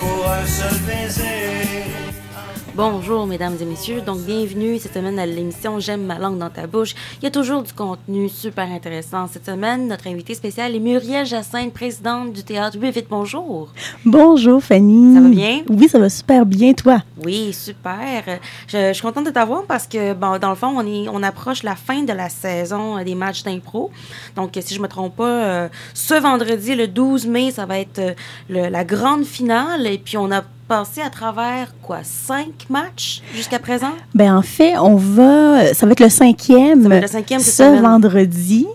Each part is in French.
pour un seul baiser. Bonjour, mesdames et messieurs. Donc, bienvenue cette semaine à l'émission J'aime ma langue dans ta bouche. Il y a toujours du contenu super intéressant. Cette semaine, notre invité spécial est Muriel Jacinthe, présidente du théâtre Oui, vite, bonjour. Bonjour, Fanny. Ça va bien? Oui, ça va super bien, toi? Oui, super. Je, je suis contente de t'avoir parce que, bon, dans le fond, on, est, on approche la fin de la saison euh, des matchs d'impro. Donc, si je me trompe pas, euh, ce vendredi, le 12 mai, ça va être euh, le- la grande finale. Et puis, on a passé à travers, quoi, cinq matchs jusqu'à présent? Ben en fait, on va, ça va être le cinquième, Ça va être le cinquième cette ce semaine. vendredi.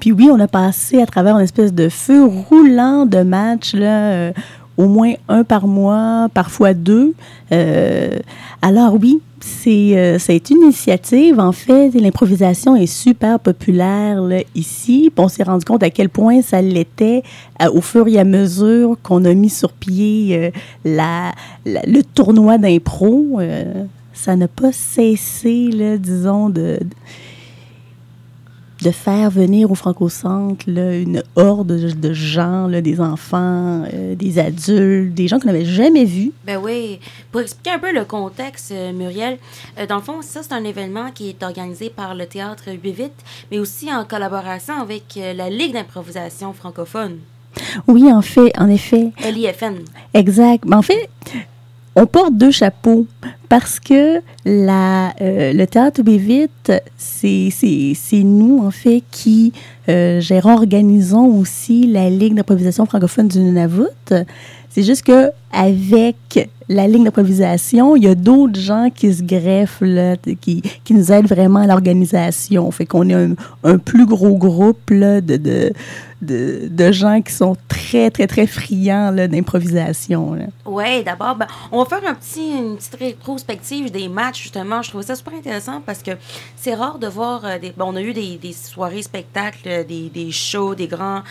Puis oui, on a passé à travers une espèce de feu roulant de matchs, là, euh, au moins un par mois, parfois deux. Euh, alors oui, c'est euh, une initiative. En fait, l'improvisation est super populaire ici. On s'est rendu compte à quel point ça l'était euh, au fur et à mesure qu'on a mis sur pied euh, la, le tournoi d'impro. Ça n'a pas cessé, là, disons, de faire venir au Franco-Centre une horde de, de gens, là, des enfants, euh, des adultes, des gens qu'on n'avait jamais vus. Ben oui. Pour expliquer un peu le contexte, euh, Muriel, euh, dans le fond, ça, c'est un événement qui est organisé par le théâtre 8 mais aussi en collaboration avec la Ligue d'improvisation francophone, Oui, en fait, en effet, LIFN. exact. Mais en fait, on porte deux chapeaux parce que la, euh, le théâtre c'est c'est- c'est nous, en fait, qui euh, gérons, organisons aussi la Ligue d'improvisation francophone du Nunavut. C'est juste que avec la ligne d'improvisation, il y a d'autres gens qui se greffent, là, qui, qui nous aident vraiment à l'organisation. Fait qu'on est un, plus gros groupe là, de, de, de, gens qui sont très, très, très friands d'improvisation. Oui, d'abord, ben, on va faire un petit, une petite rétrospective des matchs, justement. Je trouvais ça super intéressant parce que c'est rare de voir. euh, des, bon, on a eu des, des soirées spectacles, euh, des, des shows, des, grands,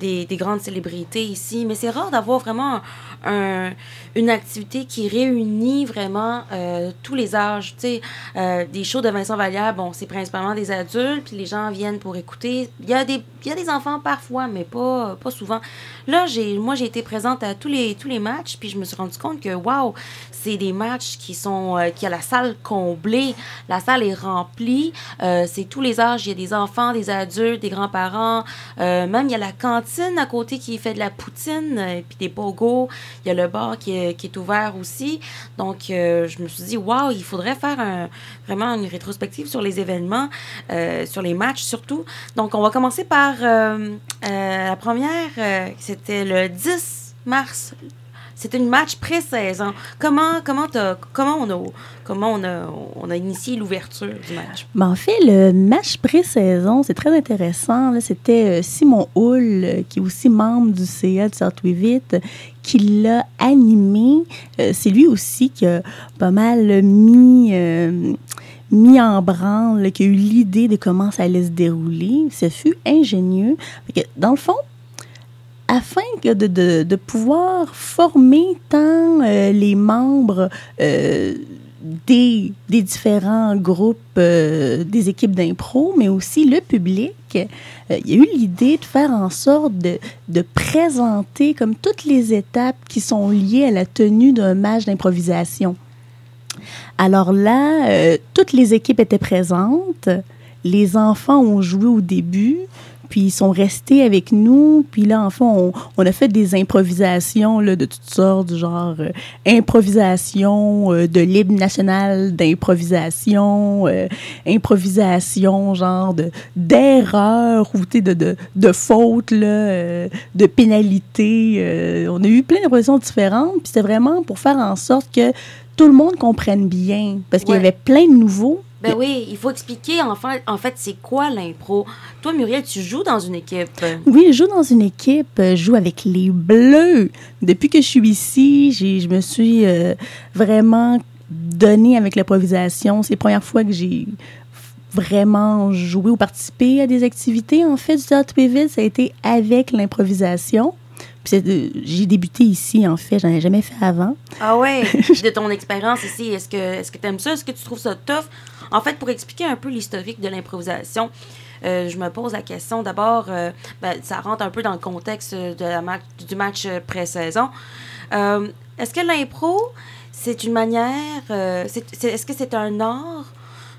des, des grandes célébrités ici, mais c'est rare d'avoir vraiment un- une activité qui réunit vraiment euh, tous les âges. Tu sais, euh, des shows de Vincent Vallière, bon, c'est principalement des adultes, puis les gens viennent pour écouter. Il y a des, y a des enfants parfois, mais pas, pas souvent. Là, j'ai, moi, j'ai été présente à tous les, tous les matchs, puis je me suis rendu compte que, waouh, c'est des matchs qui sont, euh, qui a la salle comblée, la salle est remplie, c'est tous les âges, il y a des enfants, des adultes, des grands-parents, même il y a la cantine à côté qui fait de la poutine, puis des pogos, il y a le bar qui est, ouvert aussi, donc euh, je me suis dit, waouh, il faudrait faire vraiment une rétrospective sur les événements, euh, sur les matchs surtout. Donc, on va commencer par euh, la première, c'était le 10 mars. C'était une match pré-saison. Comment, comment, comment, on, a, comment on, a, on a initié l'ouverture du match? Ben, en fait, le match pré-saison, c'est très intéressant. C'était euh, Simon Hull, euh, qui est aussi membre du CA de Sartre-Vite, qui l'a animé. Euh, c'est lui aussi qui a pas mal mis, mis en branle, qui a eu l'idée de comment ça allait se dérouler. Ce fut ingénieux. Dans le fond, afin que de, de, pouvoir former tant euh, les membres euh, des, des différents groupes, euh, des équipes d'impro, mais aussi le public, il y a eu l'idée de faire en sorte de, de présenter comme toutes les étapes qui sont liées à la tenue d'un match d'improvisation. Alors là, toutes les équipes étaient présentes. Les enfants ont joué au début, puis ils sont restés avec nous. Puis là, en fait, on, on a fait des improvisations là, de toutes sortes, du genre euh, improvisation euh, de l'hymne national d'improvisation, euh, improvisation genre de d'erreurs ou de, de, de fautes, là, euh, de pénalités. euh, on a eu plein d'improvisations différentes. Puis c'était vraiment pour faire en sorte que tout le monde comprenne bien. Parce qu'il y avait plein de nouveaux. Ben oui, il faut expliquer en fait, en fait c'est quoi l'impro? Toi, Muriel, tu joues dans une équipe. Oui, je joue dans une équipe, je joue avec les Bleus. Depuis que je suis ici, j'ai, je me suis euh, vraiment donnée avec l'improvisation. C'est la première fois que j'ai vraiment joué ou participé à des activités. En fait, du théâtre Péville, ça a été avec l'improvisation. J'ai débuté ici, en fait. J'en ai jamais fait avant. Ah ouais, de ton expérience ici, est-ce que est-ce que tu aimes ça? Est-ce que tu trouves ça tough? En fait, pour expliquer un peu l'historique de l'improvisation, euh, je me pose la question d'abord, euh, ben, ça rentre un peu dans le contexte de la ma- du match pré-saison. Euh, est-ce que l'impro, c'est une manière, euh, c'est- c'est- est-ce que c'est un art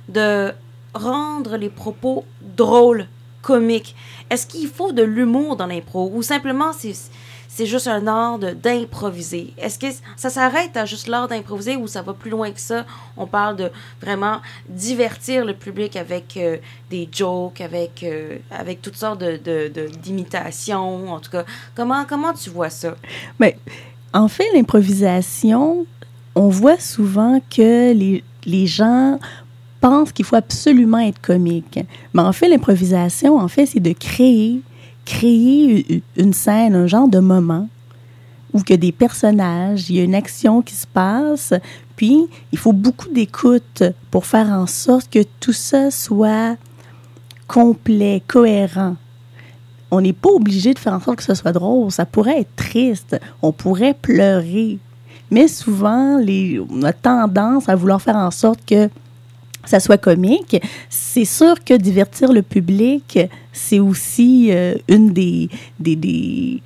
de rendre les propos drôles, comiques? Est-ce qu'il faut de l'humour dans l'impro ou simplement c'est c'est juste un art d'improviser. Est-ce que ça s'arrête à juste l'art d'improviser ou ça va plus loin que ça? On parle de vraiment divertir le public avec euh, des jokes, avec, euh, avec toutes sortes de, de- de- d'imitations. En tout cas, comment, comment tu vois ça? Mais en fait, l'improvisation, on voit souvent que les, les gens pensent qu'il faut absolument être comique. Mais en fait, l'improvisation, en fait, c'est de créer, créer une scène, un genre de moment où que des personnages, il y a une action qui se passe, puis il faut beaucoup d'écoute pour faire en sorte que tout ça soit complet, cohérent. On n'est pas obligé de faire en sorte que ce soit drôle. Ça pourrait être triste. On pourrait pleurer. Mais souvent, les, on a tendance à vouloir faire en sorte que ça soit comique. C'est sûr que divertir le public, c'est aussi euh, une des, des, des,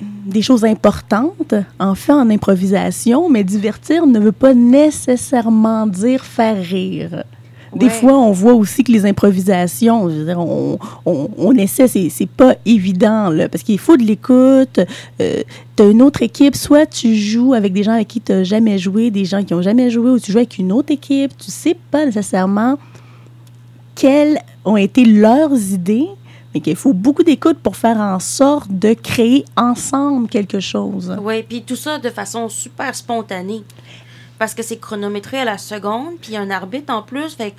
des choses importantes, en fait, en improvisation, mais divertir ne veut pas nécessairement dire faire rire. Des Ouais. fois, on voit aussi que les improvisations, je veux dire, on, on, on essaie, c'est, pas évident, là, parce qu'il faut de l'écoute. Euh, tu as une autre équipe, soit tu joues avec des gens avec qui tu n'as jamais joué, des gens qui ont jamais joué, ou tu joues avec une autre équipe. Tu sais pas nécessairement quelles ont été leurs idées, mais qu'il faut beaucoup d'écoute pour faire en sorte de créer ensemble quelque chose. Oui, puis tout ça de façon super spontanée. Parce que c'est chronométré à la seconde, puis un arbitre en plus. Fait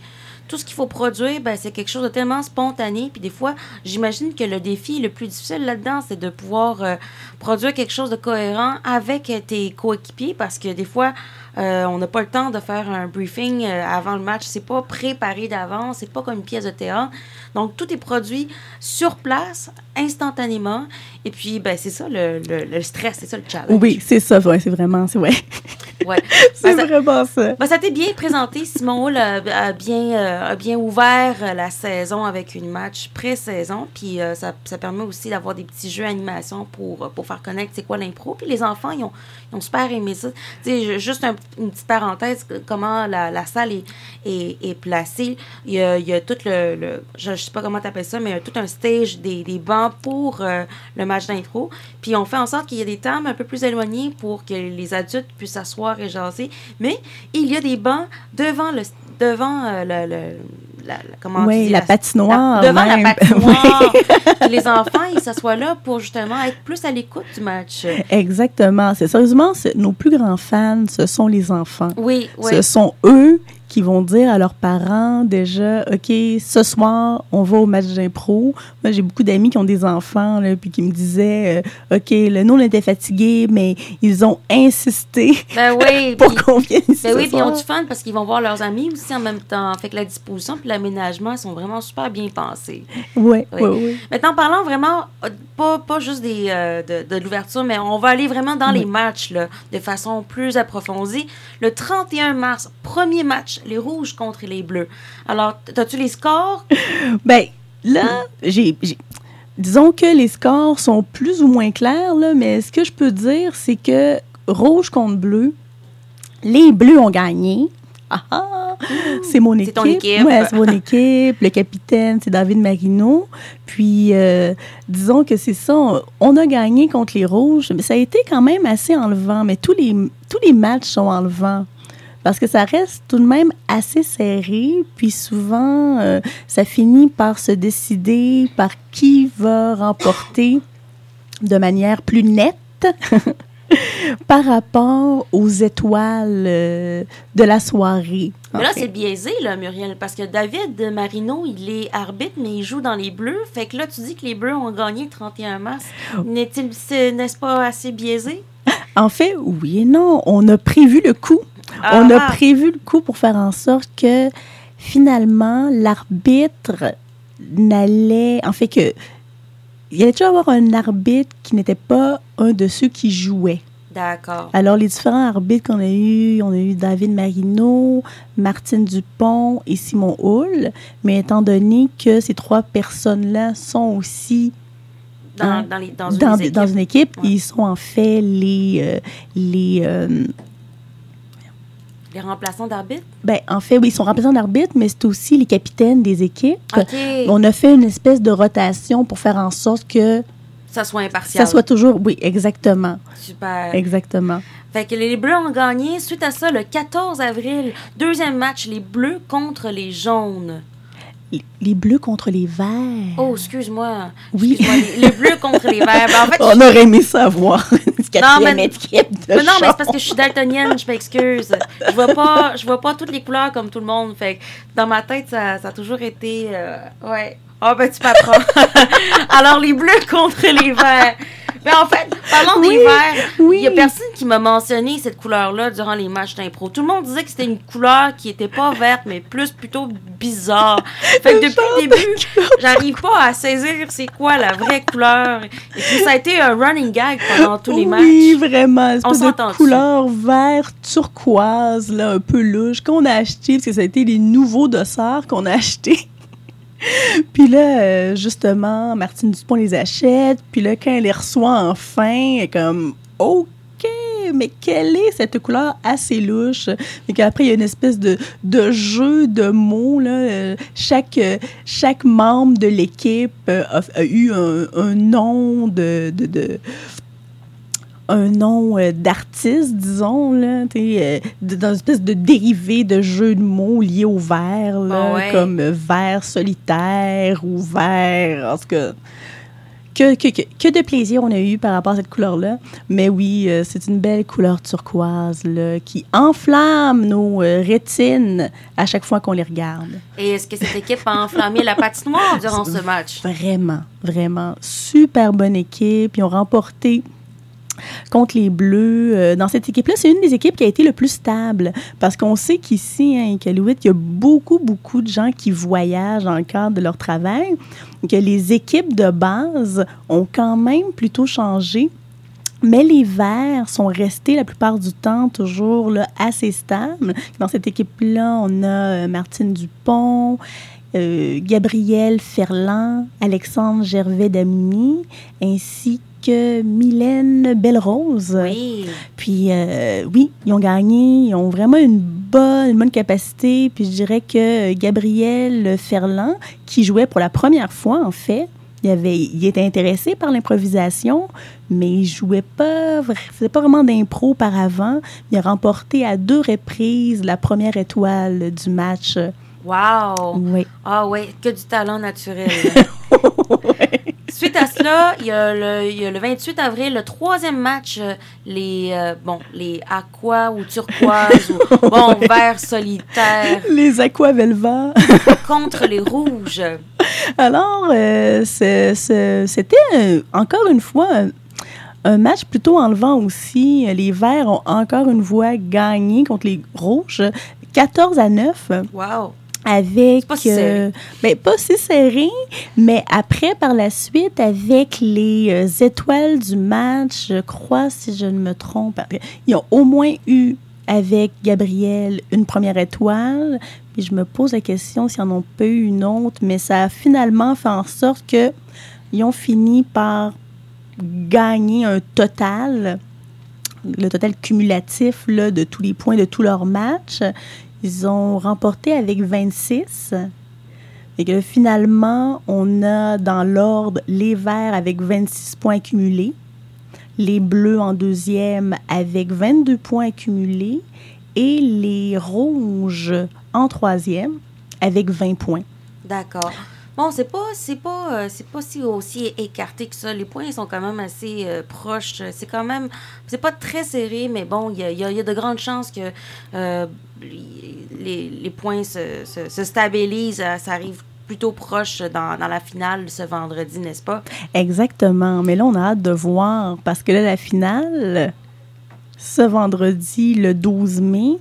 tout ce qu'il faut produire, ben, c'est quelque chose de tellement spontané. Puis des fois, j'imagine que le défi le plus difficile là-dedans, c'est de pouvoir euh, produire quelque chose de cohérent avec euh, tes coéquipiers. Parce que des fois, euh, on n'a pas le temps de faire un briefing avant le match. C'est pas préparé d'avance. C'est pas comme une pièce de théâtre. Donc, tout est produit sur place, instantanément. Et puis, ben, c'est ça le, le- le stress, c'est ça le challenge. Oui, c'est ça, ouais, c'est vraiment, c'est, ouais. Ouais. c'est Ben, ça- vraiment ça. ben, ça t'est bien présenté. Simon Hall a, a bien, euh, a bien ouvert euh, la saison avec une match pré-saison. Puis euh, ça, ça permet aussi d'avoir des petits jeux d'animation pour, pour faire connaître c'est quoi l'impro. Puis les enfants, ils ont, ils ont super aimé ça. Tu sais, je- juste un- une petite parenthèse, comment la, la salle est, est, est placée. Il y a, il y a tout le, le- je, je sais pas comment t'appelles ça, mais il y a tout un stage, des, des bancs pour euh, le match d'intro. Puis on fait en sorte qu'il y ait des tables un peu plus éloignées pour que les adultes puissent s'asseoir et jaser. Mais il y a des bancs devant le devant euh, le, le- la, la- comment tu Oui, dis, la patinoire. devant même. la patinoire. Les enfants, ils s'assoient là pour justement être plus à l'écoute du match. Exactement. C'est sérieusement, nos plus grands fans, ce sont les enfants. Oui, oui. Ce sont eux qui vont dire à leurs parents déjà, OK, ce soir, on va au match d'impro. Moi, j'ai beaucoup d'amis qui ont des enfants, là, puis qui me disaient, euh, OK, le nous, on était fatigués, mais ils ont insisté Ben oui. pour qu'on vienne ici Ben ce oui, puis ils ont du fun parce qu'ils vont voir leurs amis aussi en même temps. Fait que la disposition puis l'aménagement ils sont vraiment super bien pensés. Oui, Oui. oui, oui. Maintenant, parlant vraiment, euh, pas, pas juste des, euh, de, de l'ouverture, mais on va aller vraiment dans les matchs là, de façon plus approfondie. Le 31 mars, premier match, les rouges contre les bleus. Alors, as-tu les scores? Ben, là, j'ai. j'ai- Disons que les scores sont plus ou moins clairs, là, mais ce que je peux dire, c'est que rouge contre bleu, les bleus ont gagné. Ah ah! C'est mon C'est équipe. ton équipe. Ouais, c'est mon équipe. Le capitaine, c'est David Marino. Puis, euh, disons que c'est ça. On, on a gagné contre les rouges, mais ça a été quand même assez enlevant. Mais tous les, tous les matchs sont enlevants. Parce que ça reste tout de même assez serré, puis souvent, euh, ça finit par se décider par qui va remporter de manière plus nette par rapport aux étoiles euh, de la soirée. Mais là, c'est biaisé, là, Muriel, parce que David Marino, il est arbitre, mais il joue dans les bleus. Fait que là, tu dis que les bleus ont gagné le 31 mars. N'est-ce pas assez biaisé? En fait, oui et non. On a prévu le coup. Ah, On a ah. prévu le coup pour faire en sorte que finalement, l'arbitre n'allait. En fait, que il y allait toujours avoir un arbitre qui n'était pas un de ceux qui jouaient. D'accord. Alors, les différents arbitres qu'on a eus, on a eu David Marino, Martine Dupont et Simon Hull. Mais étant donné que ces trois personnes-là sont aussi Dans, Hein? dans, les, dans une dans, des dans une équipe, Ouais. ils sont en fait les... euh, les euh, Les remplaçants d'arbitre. ben, en fait, oui, ils sont remplaçants d'arbitre, mais c'est aussi les capitaines des équipes. On a fait une espèce de rotation pour faire en sorte que ça soit impartial. ça soit toujours... Oui, exactement. Super. Exactement. Fait que les Bleus ont gagné. Suite à ça, le 14 avril, deuxième match, les Bleus contre les Jaunes. Les- bleus contre les verts. Oh, excuse-moi. Oui. Excuse-moi, les, les Bleus contre les Verts. Ben, en fait, On aurait aimé ça voir une quatrième mais- équipe de Mais non, mais chat. c'est parce que je suis daltonienne, je m'excuse. Je vois pas, je vois pas toutes les couleurs comme tout le monde. Fait que dans ma tête, ça, ça a toujours été. euh, ouais. Ah, ben tu m'apprends. Alors, les bleus contre les verts. Mais en fait, parlons des Oui, verts. oui. Il y a personne qui m'a mentionné cette couleur-là durant les matchs d'impro. Tout le monde disait que c'était une couleur qui était pas verte, mais plus plutôt bizarre. Fait que depuis le début, j'arrive pas à saisir c'est quoi la vraie couleur. Et puis ça a été un running gag pendant tous les matchs. Oui, vraiment. On s'entend couleur vert turquoise, là, un peu louche, qu'on a acheté, parce que ça a été les nouveaux dossards qu'on a achetés. puis là, euh, justement, Martine Dupont les achète. Puis là, quand elle les reçoit enfin, elle est comme « OK, mais quelle est cette couleur assez louche? » Et qu'après, il y a une espèce de, de jeu de mots. Là. Chaque, chaque membre de l'équipe euh, a, eu un, nom de un nom euh, d'artiste, disons, là, euh, dans une espèce de dérivé de jeu de mots lié au verre, là, ouais. comme euh, verre solitaire ou verre, en tout cas. Que, que, que, que de plaisir on a eu par rapport à cette couleur-là. Mais oui, euh, c'est une belle couleur turquoise là, qui enflamme nos rétines à chaque fois qu'on les regarde. Et est-ce que cette équipe a enflammé la patinoire durant ce match? Vraiment, vraiment. Super bonne équipe. Ils ont remporté contre les Bleus. Euh, dans cette équipe-là, c'est une des équipes qui a été le plus stable parce qu'on sait qu'ici, hein, à Iqaluit, il y a beaucoup, beaucoup de gens qui voyagent dans le cadre de leur travail, que les équipes de base ont quand même plutôt changé. Mais les Verts sont restés la plupart du temps toujours assez stables. Dans cette équipe-là, on a euh, Martine Dupont, euh, Gabriel Ferland, Alexandre Gervais-Damini, ainsi que Mylène Bellerose. Oui. Puis euh, oui, ils ont gagné, ils ont vraiment une bonne, une bonne capacité. Puis je dirais que Gabriel Ferland, qui jouait pour la première fois en fait, il, avait, il était intéressé par l'improvisation, mais il jouait pas, faisait pas vraiment d'impro auparavant. Il a remporté à deux reprises la première étoile du match. Wow. Oui. Ah ouais, que du talent naturel. Suite à cela, il y, a le, il y a le 28 avril, le troisième match, euh, les, euh, bon, les aqua ou turquoise ou bon, vert solitaire Les Aquavelva. contre les rouges. Alors, euh, c'est- c'est- c'était euh, encore une fois un, match plutôt enlevant aussi. Les Verts ont encore une fois gagné contre les Rouges, 14 à 9. Wow. Avec. Pas si serré. euh, ben, pas si serré, mais après, par la suite, avec les euh, étoiles du match, je crois, si je ne me trompe, ils ont au moins eu avec Gabriel une première étoile. Puis je me pose la question s'ils n'en ont pas eu une autre, mais ça a finalement fait en sorte que ils ont fini par gagner un total, le total cumulatif là, de tous les points de tous leurs matchs. Ils ont remporté avec 26. Et que finalement, on a dans l'ordre les Verts avec 26 points accumulés, les Bleus en deuxième avec 22 points accumulés et les Rouges en troisième avec 20 points. D'accord. Bon, c'est pas, c'est pas, euh, c'est pas si aussi écarté que ça. Les points sont quand même assez euh, proches. C'est quand même, c'est pas très serré, mais bon, il y a de grandes chances que euh, les, les points se, se, se stabilisent. Euh, Ça arrive plutôt proche dans, dans la finale ce vendredi, n'est-ce pas? Exactement. Mais là, on a hâte de voir parce que là, la finale, ce vendredi, le 12 mai,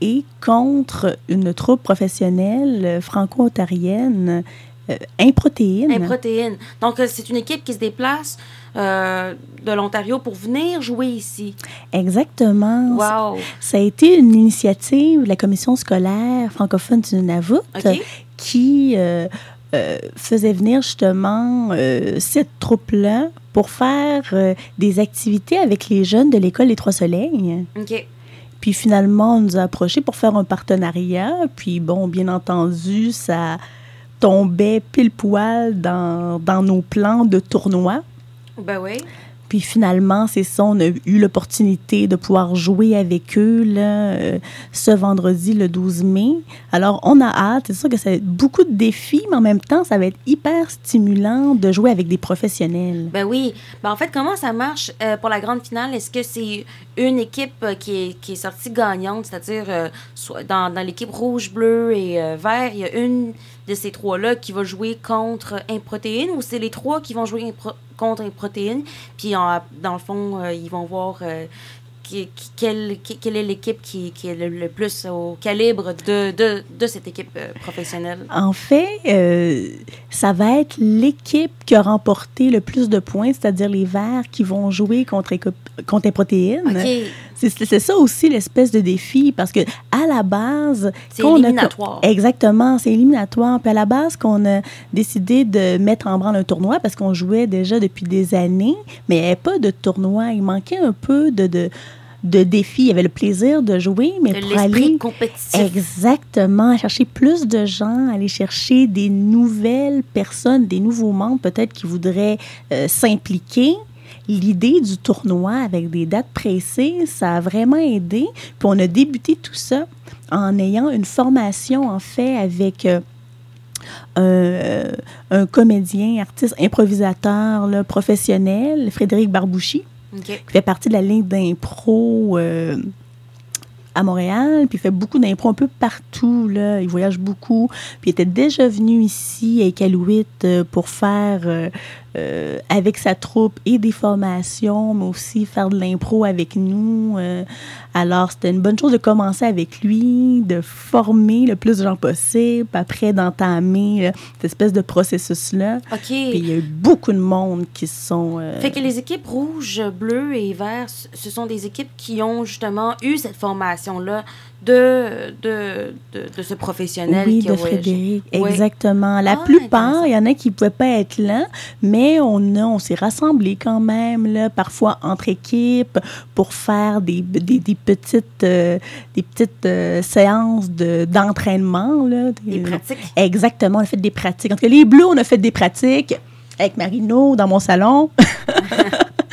est contre une troupe professionnelle franco-ontarienne euh, Improtéine. Improtéine. Donc, euh, c'est une équipe qui se déplace euh, de l'Ontario pour venir jouer ici. Exactement. Wow. Ça a été une initiative de la commission scolaire francophone du Nunavut qui euh, euh, faisait venir justement cette troupe-là pour faire des activités avec les jeunes de l'école Les Trois Soleils. OK. Puis finalement, on nous a approchés pour faire un partenariat. Puis bon, bien entendu, ça tombait pile poil dans, dans nos plans de tournoi. Ben oui. Puis finalement, c'est ça, on a eu l'opportunité de pouvoir jouer avec eux là, euh, ce vendredi, le 12 mai. Alors, on a hâte. C'est sûr que ça va être beaucoup de défis, mais en même temps, ça va être hyper stimulant de jouer avec des professionnels. Ben oui. Ben en fait, comment ça marche euh, pour la grande finale? Est-ce que c'est une équipe euh, qui, est, qui est sortie gagnante, c'est-à-dire euh, soit dans, dans l'équipe rouge, bleu et vert, il y a une de ces trois-là qui va jouer contre Improtéine ou c'est les trois qui vont jouer impro- contre Improtéine? Puis en- dans le fond, euh, ils vont voir euh, qui- qui- quelle, qui- quelle est l'équipe qui, qui est le, le plus au calibre de, de, de cette équipe euh, professionnelle? En fait, euh, ça va être l'équipe qui a remporté le plus de points, c'est-à-dire les Verts qui vont jouer contre, contre les protéines. OK. C'est ça aussi l'espèce de défi, parce que à la base, C'est a- éliminatoire. Exactement, c'est éliminatoire. Puis à la base, qu'on a décidé de mettre en branle un tournoi parce qu'on jouait déjà depuis des années, mais il n'y avait pas de tournoi. Il manquait un peu de, de, de défis. Il y avait le plaisir de jouer, mais De pour aller compétitif. Exactement, chercher plus de gens, aller chercher des nouvelles personnes, des nouveaux membres peut-être qui voudraient euh, s'impliquer. L'idée du tournoi avec des dates pressées, ça a vraiment aidé. Puis on a débuté tout ça en ayant une formation en fait avec euh, un, un comédien, artiste, improvisateur là, professionnel, Frédéric Barbouchi Qui fait partie de la ligne d'impro euh, à Montréal, puis il fait beaucoup d'impro un peu partout, là. Il voyage beaucoup, puis il était déjà venu ici à Iqaluit euh, pour faire euh, avec sa troupe et des formations, mais aussi faire de l'impro avec nous. euh. alors, c'était une bonne chose de commencer avec lui, de former le plus de gens possible, après d'entamer euh, cette espèce de processus-là. OK. Puis il y a eu beaucoup de monde qui se sont... Fait que les équipes rouges, bleues et verts, c- ce sont des équipes qui ont justement eu cette formation-là de, de, de, de ce professionnel Oui, qui de. Frédéric, exactement. La Ah, plupart, il y en a qui ne pouvaient pas être là, mais on, a, on s'est rassemblés quand même, là, parfois entre équipes, pour faire des, des, des petites, euh, des petites euh, séances de, d'entraînement. Là, Des pratiques. Exactement, on a fait des pratiques. En tout cas, les Bleus, on a fait des pratiques avec Marino dans mon salon.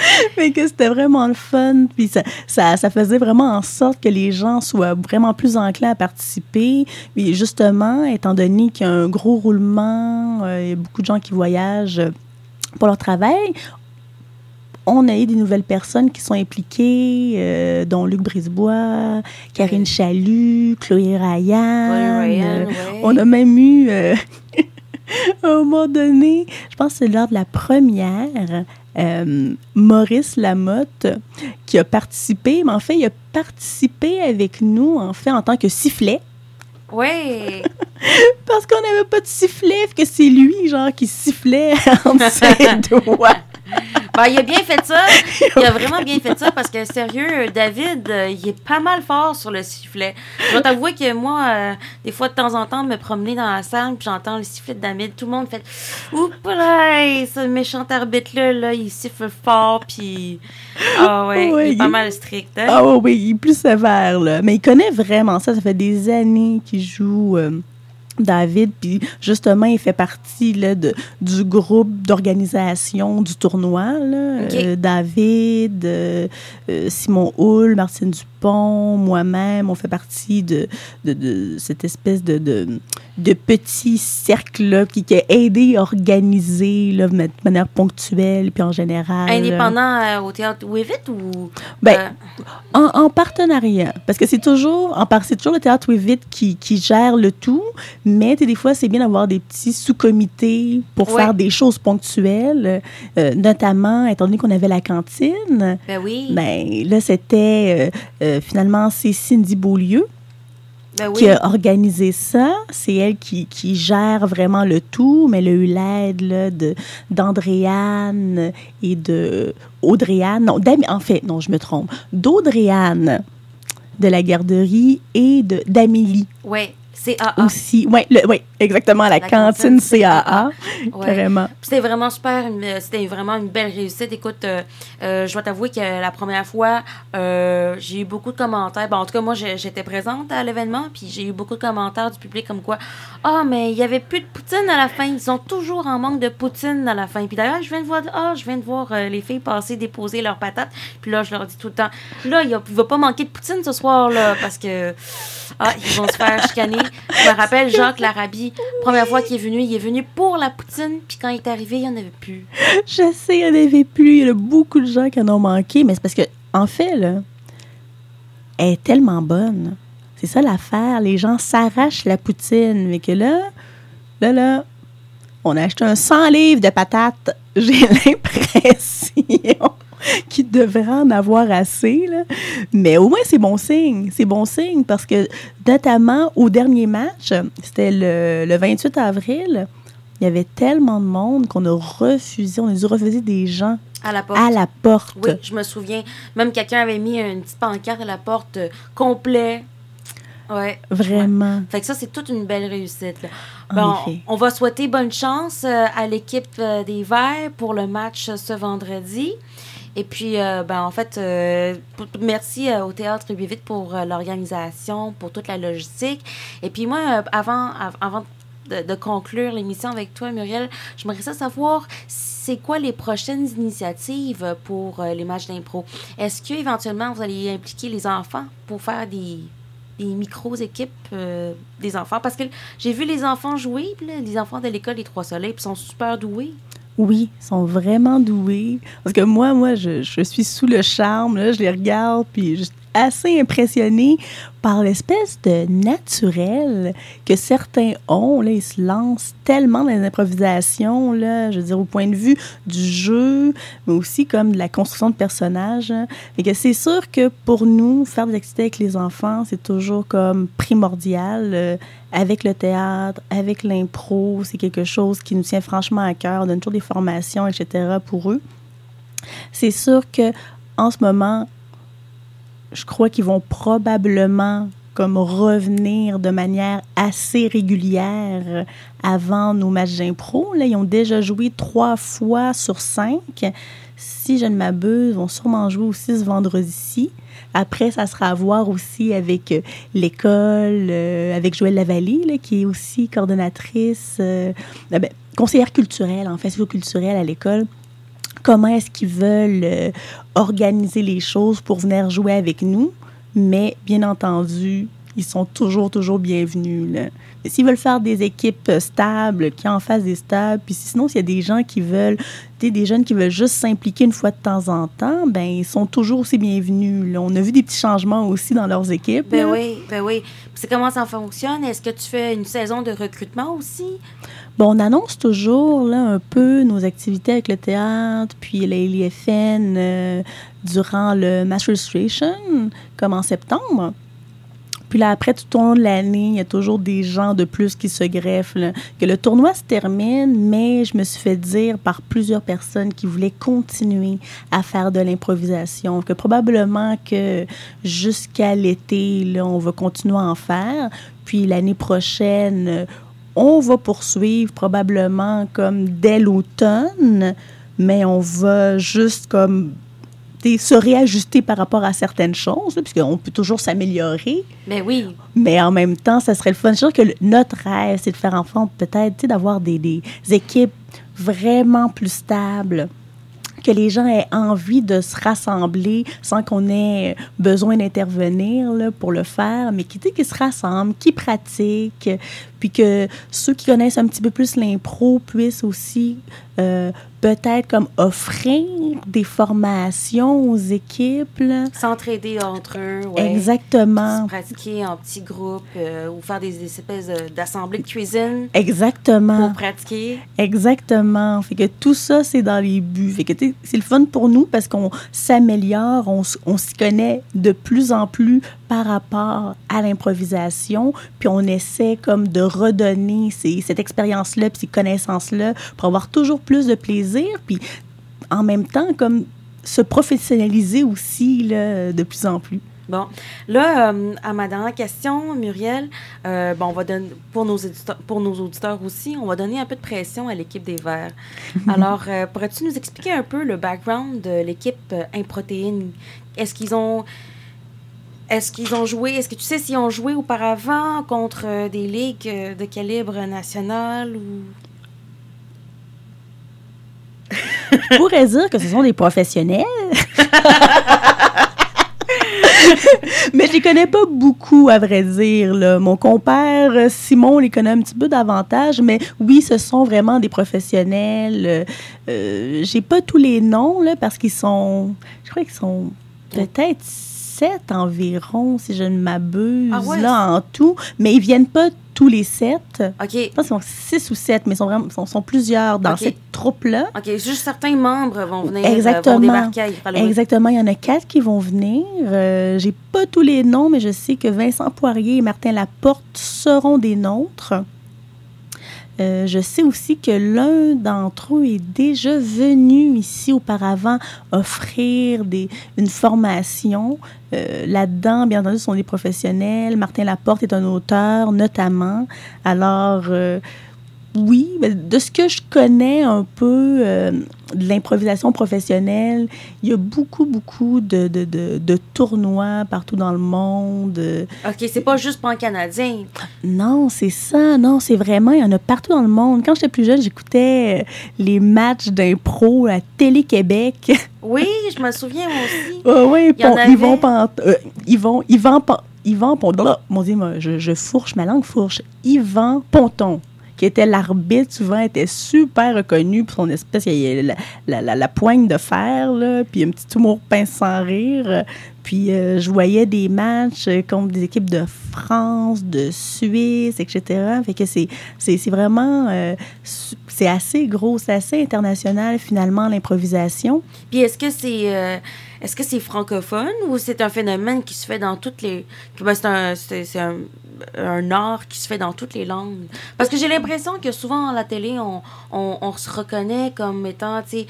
Mais que c'était vraiment le fun. Puis ça, ça, ça faisait vraiment en sorte que les gens soient vraiment plus enclins à participer. Puis justement, étant donné qu'il y a un gros roulement, euh, il y a beaucoup de gens qui voyagent euh, pour leur travail, on a eu des nouvelles personnes qui sont impliquées, euh, dont Luc Brisebois, Karine Chalut, Chloé Ryan. Chloé Ryan, euh, ouais. On a même eu, euh, à un moment donné, je pense que c'est lors de la première, euh, Maurice Lamotte qui a participé, mais en fait, il a participé avec nous, en fait, en tant que sifflet. Oui. Parce qu'on n'avait pas de sifflet, que c'est lui, genre, qui sifflait entre ses doigts. Ben, il a bien fait ça. Il a vraiment bien fait ça parce que, sérieux, David, euh, il est pas mal fort sur le sifflet. Je dois t'avouer que moi, euh, des fois, de temps en temps, me promener dans la salle, puis j'entends le sifflet de David, tout le monde fait Oups ce méchant arbitre-là, là, il siffle fort, puis. Ah ouais, Ouais, il est pas mal strict. Hein? Ah oui, oui, il est plus sévère, là. Mais il connaît vraiment ça. Ça fait des années qu'il joue euh, David. Puis justement, il fait partie là, de, du groupe d'organisation du tournoi. Là. Euh, David, euh, euh, Simon Hull, Martine Dupont, moi-même, on fait partie de, de, de cette espèce de, de, de petit cercle-là qui, qui a aidé à organiser là, de manière ponctuelle puis en général. Indépendant euh, au théâtre Wivit ou. Ben, euh, En, en partenariat, parce que c'est toujours, en toujours le théâtre Wivit qui, qui gère le tout, mais des fois, c'est bien d'avoir des petits sous-comités pour Ouais. faire des choses ponctuelles, euh, notamment, étant donné qu'on avait la cantine, ben oui. ben là, c'était, euh, euh, finalement, c'est Cindy Beaulieu Ben qui oui. a organisé ça. C'est elle qui, qui gère vraiment le tout, mais elle a eu l'aide de- d'Andréane et de Audrey-Anne. Non, en fait, non, je me trompe. D'Audrey-Anne de la garderie et d'Amélie Ouais, c'est AA. aussi. Oui, ouais, exactement, la, La cantine, cantine CAA. Ouais. Carrément. C'était vraiment super, c'était vraiment une belle réussite. Écoute, euh, euh, je dois t'avouer que la première fois, euh, j'ai eu beaucoup de commentaires. Bon, en tout cas, moi, j'étais présente à l'événement, puis j'ai eu beaucoup de commentaires du public comme quoi, ah, mais il y avait plus de poutine à la fin. Ils sont toujours en manque de poutine à la fin. Puis d'ailleurs, je viens de voir, ah, je viens de voir les filles passer déposer leurs patates. Puis là, je leur dis tout le temps, là, il ne va pas manquer de poutine ce soir, là, parce que, ah, ils vont se faire chicaner. Je me rappelle Jacques Larabie, première fois qu'il est venu, il est venu pour la poutine, puis quand il est arrivé, il n'y en avait plus. Je sais, il n'y en avait plus. Il y a beaucoup de gens qui en ont manqué, mais c'est parce que, en fait, là, elle est tellement bonne. C'est ça l'affaire. Les gens s'arrachent la poutine. Mais que là, là, là, on a acheté un 100 livres de patates. J'ai l'impression devrait en avoir assez. Là. Mais au moins, c'est bon signe. C'est bon signe parce que, notamment au dernier match, c'était le, le 28 avril, il y avait tellement de monde qu'on a refusé, on a dû refuser des gens À la porte. à la porte. Oui, je me souviens. Même quelqu'un avait mis une petite pancarte à la porte euh, complet. Ouais. Vraiment. Fait que ça, c'est toute une belle réussite. là. Bon, on va souhaiter bonne chance euh, à l'équipe euh, des Verts pour le match ce vendredi. Et puis, euh, ben, en fait, euh, merci euh, au Théâtre Vite pour l'organisation, pour toute la logistique. Et puis, moi, avant, av- avant de, conclure l'émission avec toi, Muriel, j'aimerais ça savoir c'est quoi les prochaines initiatives pour les matchs d'impro? Est-ce que éventuellement vous allez impliquer les enfants pour faire des, des micros-équipes des enfants? Parce que j'ai vu les enfants jouer, les enfants de l'école des Trois Soleils, ils sont super doués. Oui, ils sont vraiment doués. Parce que moi, moi, je, suis sous le charme. Là, je les regarde, puis je assez impressionnée par l'espèce de naturel que certains ont. Là, ils se lancent tellement dans les improvisations, là, je veux dire, au point de vue du jeu, mais aussi comme de la construction de personnages. Et que c'est sûr que pour nous, faire des activités avec les enfants, c'est toujours comme primordial. euh, avec le théâtre, avec l'impro, c'est quelque chose qui nous tient franchement à cœur. On donne toujours des formations, etc. pour eux. C'est sûr que en ce moment, je crois qu'ils vont probablement comme revenir de manière assez régulière avant nos matchs d'impro. Là, ils ont déjà joué trois fois sur cinq. Si je ne m'abuse, ils vont sûrement jouer aussi ce vendredi-ci. Après, ça sera à voir aussi avec euh, l'école, euh, avec Joëlle Lavallée, qui est aussi coordonnatrice, euh, euh, ben, conseillère culturelle, en fait, culturelle à l'école. Comment est-ce qu'ils veulent euh, organiser les choses pour venir jouer avec nous? Mais bien entendu, ils sont toujours, toujours bienvenus. là. Mais S'ils veulent faire des équipes stables, qui en fassent des stables, puis sinon, s'il y a des gens qui veulent, des jeunes qui veulent juste s'impliquer une fois de temps en temps, ben ils sont toujours aussi bienvenus. là. On a vu des petits changements aussi dans leurs équipes. Ben là. oui, ben oui. C'est comment ça fonctionne? Est-ce que tu fais une saison de recrutement aussi? Bon, on annonce toujours là, un peu nos activités avec le théâtre, puis la LIFN euh, durant le Mass Registration, comme en septembre. Puis là, après, tout au long de l'année, il y a toujours des gens de plus qui se greffent. Que le tournoi se termine, mais je me suis fait dire par plusieurs personnes qui voulaient continuer à faire de l'improvisation. Que probablement que jusqu'à l'été, on va continuer à en faire. Puis l'année prochaine, on va poursuivre probablement comme dès l'automne, mais on va juste comme se réajuster par rapport à certaines choses, là, puisqu'on peut toujours s'améliorer. Ben oui. Mais en même temps, ça serait le fun. Je sûr que le- notre rêve, c'est de faire en sorte peut-être d'avoir des, des équipes vraiment plus stables que les gens aient envie de se rassembler sans qu'on ait besoin d'intervenir là, pour le faire, mais qui, qui se rassemblent, qui pratiquent, puis que ceux qui connaissent un petit peu plus l'impro puissent aussi euh, peut-être comme offrir des formations aux équipes. S'entraider entre eux, ouais. Exactement. Se pratiquer en petits groupes euh, ou faire des, des espèces d'assemblées de cuisine Exactement. pour pratiquer. Exactement. Fait que tout ça, c'est dans les buts. Fait que c'est le fun pour nous parce qu'on s'améliore, on, on s'y connaît de plus en plus par rapport à l'improvisation, puis on essaie comme de redonner ces- cette expérience-là, puis ces connaissances-là, pour avoir toujours plus de plaisir, puis en même temps, comme se professionnaliser aussi là, de plus en plus. Bon, là, euh, à ma dernière question, Muriel, euh, bon, on va donner, pour nos, éditeurs, pour nos auditeurs aussi, on va donner un peu de pression à l'équipe des Verts. Alors, euh, pourrais-tu nous expliquer un peu le background de l'équipe Improtéine? Est-ce qu'ils ont... Est-ce qu'ils ont joué, est-ce que tu sais s'ils ont joué auparavant contre euh, des ligues euh, de calibre national ou... Je pourrais dire que ce sont des professionnels. Mais je les connais pas beaucoup, à vrai dire. là. Mon compère euh, Simon les connaît un petit peu davantage, mais oui, ce sont vraiment des professionnels. Euh, J'ai pas tous les noms là, parce qu'ils sont, je crois qu'ils sont peut-être sept environ, si je ne m'abuse, Ah ouais, là en tout. Mais ils viennent pas tous les sept. OK, Je pense qu'ils sont six ou sept, mais ils sont, vraiment, sont, sont plusieurs dans cette troupe-là. OK, juste certains membres vont venir, euh, Exactement. vont débarquer à Ifralois. Exactement, il y en a quatre qui vont venir. Euh, J'ai pas tous les noms, mais je sais que Vincent Poirier et Martin Laporte seront des nôtres. Euh, je sais aussi que l'un d'entre eux est déjà venu ici auparavant offrir des, une formation. Euh, Là-dedans, bien entendu, ce sont des professionnels. Martin Laporte est un auteur, notamment. Alors, euh, oui, de ce que je connais un peu de l'improvisation professionnelle, il y a beaucoup, beaucoup de, de, de, de tournois partout dans le monde. OK, c'est pas juste pour un Canadien. Non, c'est ça. Non, c'est vraiment, il y en a partout dans le monde. Quand j'étais plus jeune, j'écoutais euh, les matchs d'impro à Télé-Québec. Oui, je me souviens, aussi. Oui, Il y en Pon- avait. Yvon Pant... euh, Yvon, Yvan Pon- Yvan Ponton. Là, mon Dieu, moi, je, je fourche, ma langue fourche. Yvan Ponton, qui était l'arbitre, souvent était super reconnu pour son espèce, il y la, la, la, la poigne de fer, là, puis un petit humour pince sans rire. Puis euh, je voyais des matchs euh, contre des équipes de France, de Suisse, etc. Fait que c'est, c'est, c'est vraiment... euh, c'est assez gros, c'est assez international, finalement, l'improvisation. Puis est-ce que c'est euh, est-ce que c'est francophone ou c'est un phénomène qui se fait dans toutes les ben, c'est un c'est, un, un art qui se fait dans toutes les langues? Parce que j'ai l'impression que souvent à la télé on, on, on se reconnaît comme étant tu sais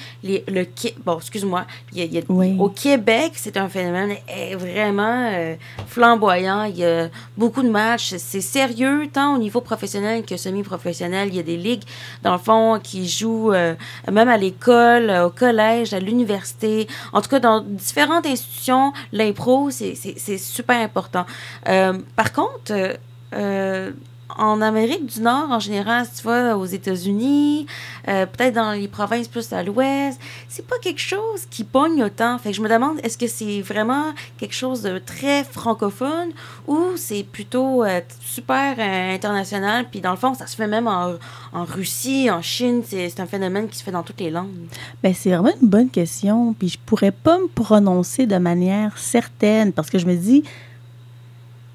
le bon excuse-moi y a- y a- Oui. au Québec c'est un phénomène vraiment euh, flamboyant. Il y a beaucoup de matchs. C'est sérieux tant au niveau professionnel que semi-professionnel. Il y a des ligues dans le fond qui jouent euh, même à l'école, au collège, à l'université, en tout cas dans différentes institutions, l'impro, c'est super important. Euh, par contre, euh, euh, en Amérique du Nord, en général, si tu vas aux États-Unis, euh, peut-être dans les provinces plus à l'ouest, c'est pas quelque chose qui pogne autant. Fait que je me demande, est-ce que c'est vraiment quelque chose de très francophone ou c'est plutôt euh, super euh, international? Puis dans le fond, ça se fait même en, en Russie, en Chine, c'est un phénomène qui se fait dans toutes les langues. Ben, c'est vraiment une bonne question. Puis je pourrais pas me prononcer de manière certaine parce que je me dis,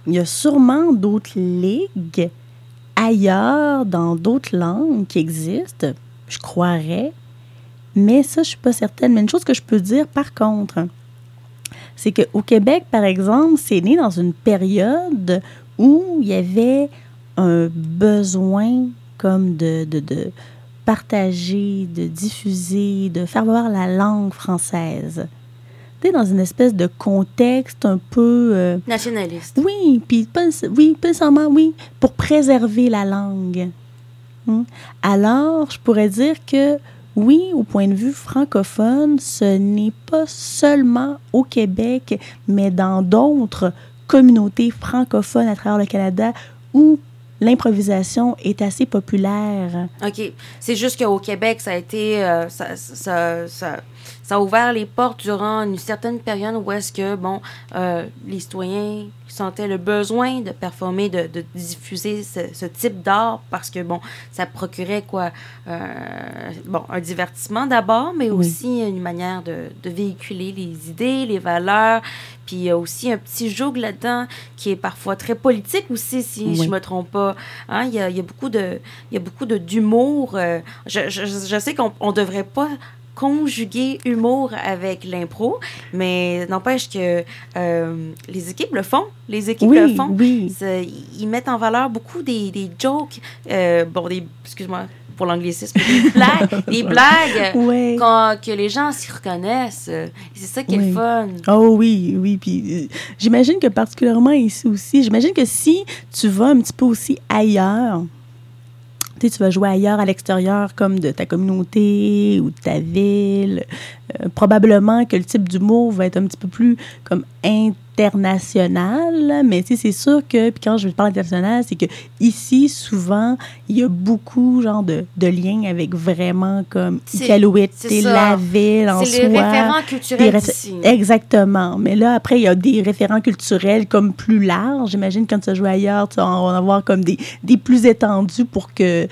il y a sûrement d'autres ligues ailleurs, dans d'autres langues qui existent. Je croirais. Mais ça, je suis pas certaine. Mais une chose que je peux dire, par contre, c'est qu'au Québec, par exemple, c'est né dans une période où il y avait un besoin comme de, de, de partager, de diffuser, de faire voir la langue française. Dans une espèce de contexte un peu... euh, Nationaliste. oui, puis pas, oui, pas nécessairement, oui, pour préserver la langue. Hmm. Alors, je pourrais dire que oui, au point de vue francophone, ce n'est pas seulement au Québec, mais dans d'autres communautés francophones à travers le Canada où l'improvisation est assez populaire. OK. C'est juste qu'au Québec, ça a été. euh, ça, ça, ça, ça a ouvert les portes durant une certaine période où est-ce que, bon, euh, les citoyens sentaient le besoin de performer, de, de diffuser ce, ce type d'art parce que, bon, ça procurait quoi? Euh, bon, un divertissement d'abord, mais Oui. aussi une manière de, de véhiculer les idées, les valeurs. Puis il y a aussi un petit joug là-dedans qui est parfois très politique aussi, si Oui. je me trompe pas. Hein, Il y, a, il y a beaucoup de, y a beaucoup d'humour. euh, je, je, je sais qu'on on devrait pas conjuguer humour avec l'impro, mais n'empêche que euh, les équipes le font. Les équipes Oui, le font. oui. Ils mettent en valeur beaucoup des, des jokes, euh, bon, des, excuse-moi pour l'anglicisme, des blagues, des blagues Ouais. que les gens s'y reconnaissent. C'est ça qui est Oui. le fun. Oh oui, oui. Puis euh, j'imagine que particulièrement ici aussi, j'imagine que si tu vas un petit peu aussi ailleurs, tu vas jouer ailleurs à l'extérieur comme de ta communauté ou de ta ville, euh, probablement que le type d'humour va être un petit peu plus comme international, mais c'est sûr que, puis quand je parle international, c'est que ici, souvent, il y a beaucoup, genre, de, de liens avec vraiment comme Iqaluit, c'est la ville en C'est les soi. référents culturels. Exactement. Mais là, après, il y a des référents culturels comme plus larges. J'imagine quand tu vas jouer ailleurs, tu vas en avoir comme des, des plus étendus pour que,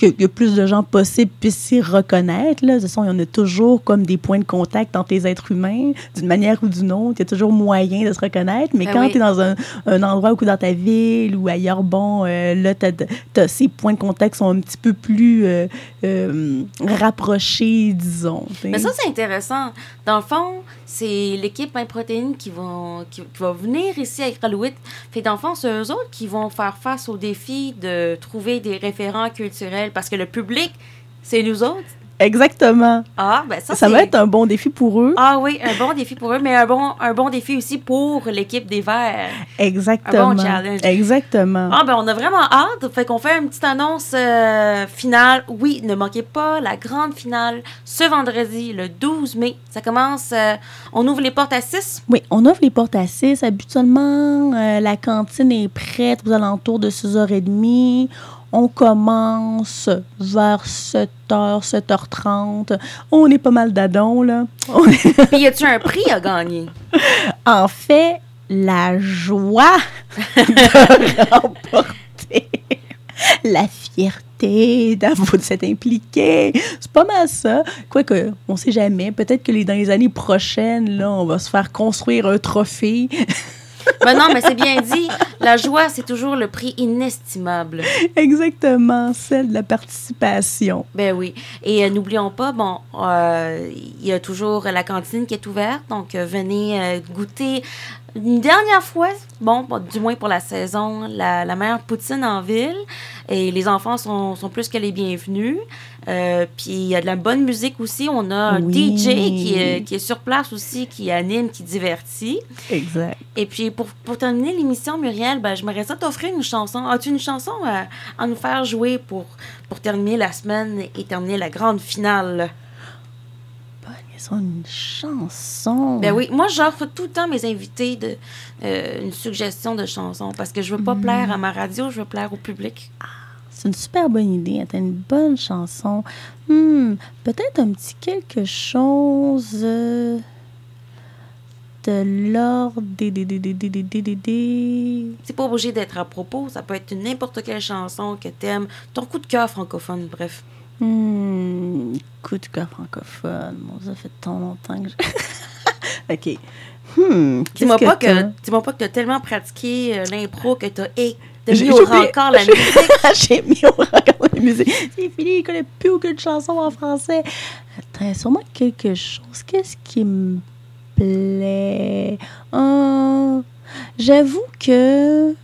que, que plus de gens possibles puissent s'y reconnaître. Là. De toute façon, il y en a toujours comme des points de contact entre les êtres humains, d'une manière ou d'une autre. Il y a toujours moyen de se reconnaître. Mais Ben quand oui. tu es dans un, un endroit ou dans ta ville ou ailleurs, bon, euh, là, t'as- t'as- ces points de contact sont un petit peu plus euh, euh, rapprochés, disons. t'sais. Mais ça, c'est intéressant. Dans le fond, c'est l'équipe Protéines qui, vont, qui, qui va venir ici avec Ralouit. Fait dans le fond, c'est eux autres qui vont faire face au défi de trouver des référents culturels parce que le public, c'est nous autres. Exactement. Ah, ben ça, Ça, va être un bon défi pour eux. Ah oui, un bon défi pour eux, mais un bon, un bon défi aussi pour l'équipe des Verts. Exactement. un bon challenge. Exactement. Ah, ben on a vraiment hâte. Fait qu'on fait une petite annonce euh, finale. Oui, ne manquez pas la grande finale ce vendredi, le 12 mai. Ça commence, euh, on ouvre les portes à 6. Oui, on offre les portes à 6. Habituellement, euh, la cantine est prête aux alentours de 6h30. On commence vers 7h, 7h30. On est pas mal d'adons, là. Puis y a-tu un prix à gagner? en fait, la joie de remporter la fierté d'avoir de s'être impliqué. C'est pas mal ça. Quoique, on sait jamais. Peut-être que les, dans les années prochaines, là, on va se faire construire un trophée. Ben non, mais c'est bien dit. La joie, c'est toujours le prix inestimable. Exactement, celle de la participation. Ben oui. Et euh, n'oublions pas, bon, euh, il y a toujours la cantine qui est ouverte, donc euh, venez goûter une dernière fois, bon, bon, du moins pour la saison, la, la meilleure poutine en ville. Et les enfants sont, sont plus que les bienvenus. Euh, puis il y a de la bonne musique aussi. On a un Oui. DJ qui est, qui est sur place aussi, qui anime, qui divertit. Exact. Et puis, pour, pour terminer l'émission, Muriel, ben, j'aimerais ça t'offrir une chanson. As-tu une chanson à, à nous faire jouer pour, pour terminer la semaine et terminer la grande finale? Une chanson. Ben oui, moi, j'offre tout le temps à mes invités de, euh, une suggestion de chanson parce que je veux pas plaire à ma radio, je veux plaire au public. C'est une super bonne idée. Hein. T'as une bonne chanson. Hmm, peut-être un petit quelque chose euh, de l'ordre des, des, C'est pas obligé d'être à propos. Ça peut être n'importe quelle chanson que t'aimes. Ton coup de cœur francophone, bref. Hmm, coup de cœur francophone. Ça fait tant longtemps que je... OK. Hmm, dis-moi pas que, dis-moi pas que t'as tellement pratiqué euh, l'impro que t'as t'as J'ai- mis au rencard la musique. J'ai mis au record la musique. C'est fini, il connaît plus aucune chanson en français. Attends, sûrement quelque chose. Qu'est-ce qui me plaît? Hum, J'avoue que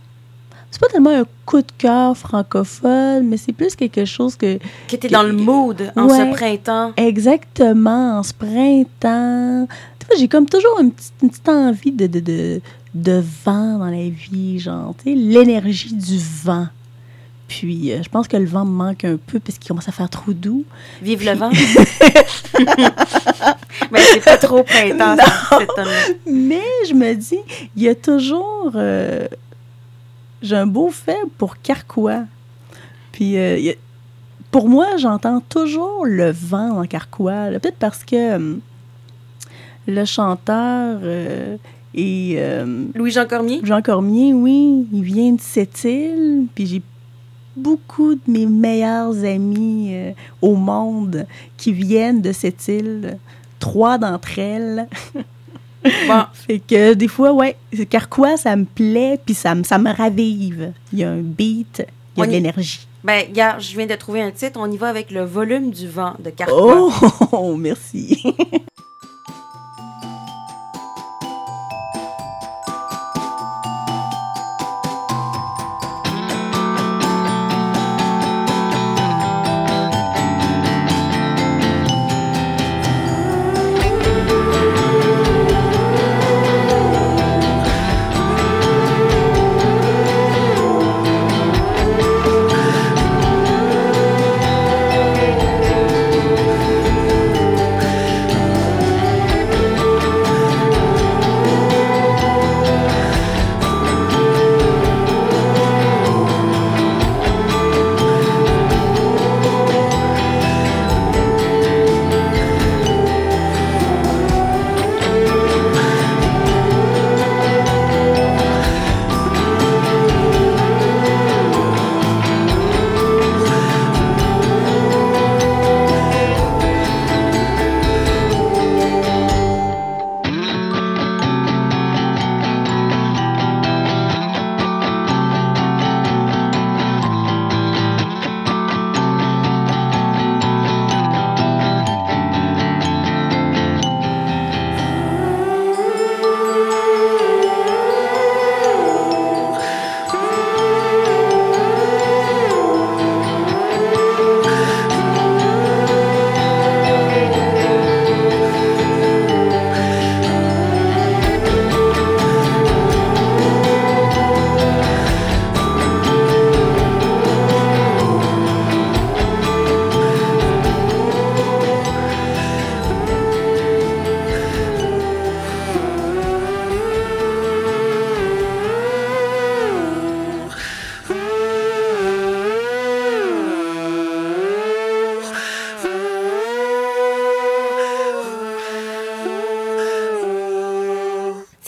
c'est pas tellement un coup de cœur francophone, mais c'est plus quelque chose que que t'es dans le mood en Ouais. ce printemps. exactement en ce printemps. J'ai comme toujours une petite, une petite envie de, de, de, de vent dans la vie, genre, tu sais, l'énergie du vent. Puis, euh, je pense que le vent me manque un peu parce qu'il commence à faire trop doux. Vive le vent. Mais c'est pas trop printemps, homme-là. Mais je me dis, il y a toujours. euh, J'ai un beau faible pour Carquois. Puis, euh, il y a- pour moi, j'entends toujours le vent dans Carquois. Peut-être parce que euh, le chanteur euh, est. euh, Louis-Jean Cormier? Jean Cormier, oui, il vient de cette île. Puis j'ai beaucoup de mes meilleurs amis euh, au monde qui viennent de cette île. Trois d'entre elles. Bon, Fait que des fois, ouais, Carquois, ça me plaît, puis ça, me- ça me ravive. Il y a un beat, il y On a de l'énergie. Ben, gars, je viens de trouver un titre. On y va avec le volume du vent de Carpa. Oh, merci.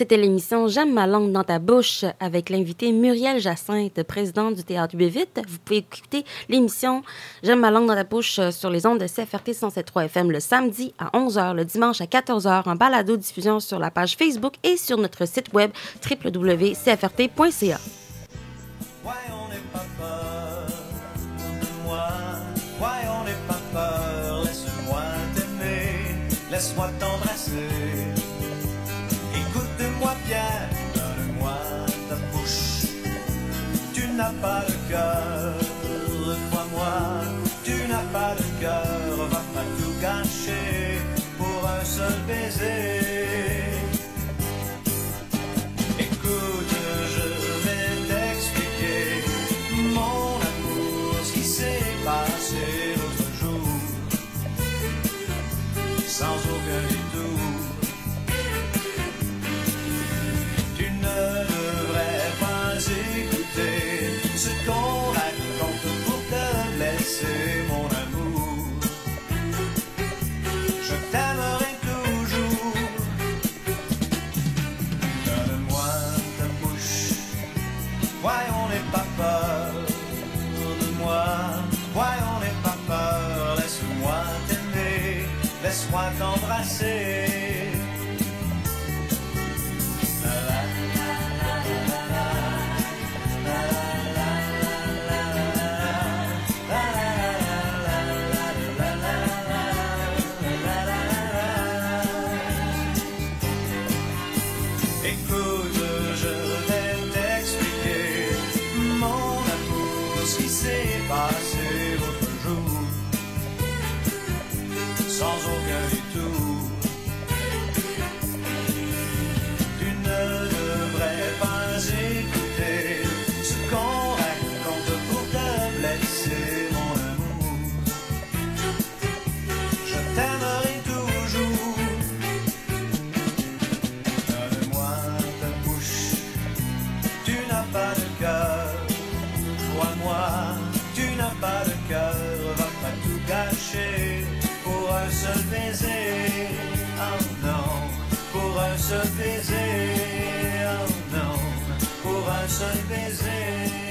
C'était l'émission J'aime ma langue dans ta bouche avec l'invité Muriel Jacinthe, présidente du Théâtre Bévite. Vous pouvez écouter l'émission J'aime ma langue dans ta bouche sur les ondes de CFRT 107.3 FM le samedi à 11h, le dimanche à 14h en balado-diffusion sur la page Facebook et sur notre site web www.cfrt.ca. para cá. Laisse-moi t'embrasser. Pour un seul baiser. Oh non, pour un seul baiser. Oh non, pour un seul baiser.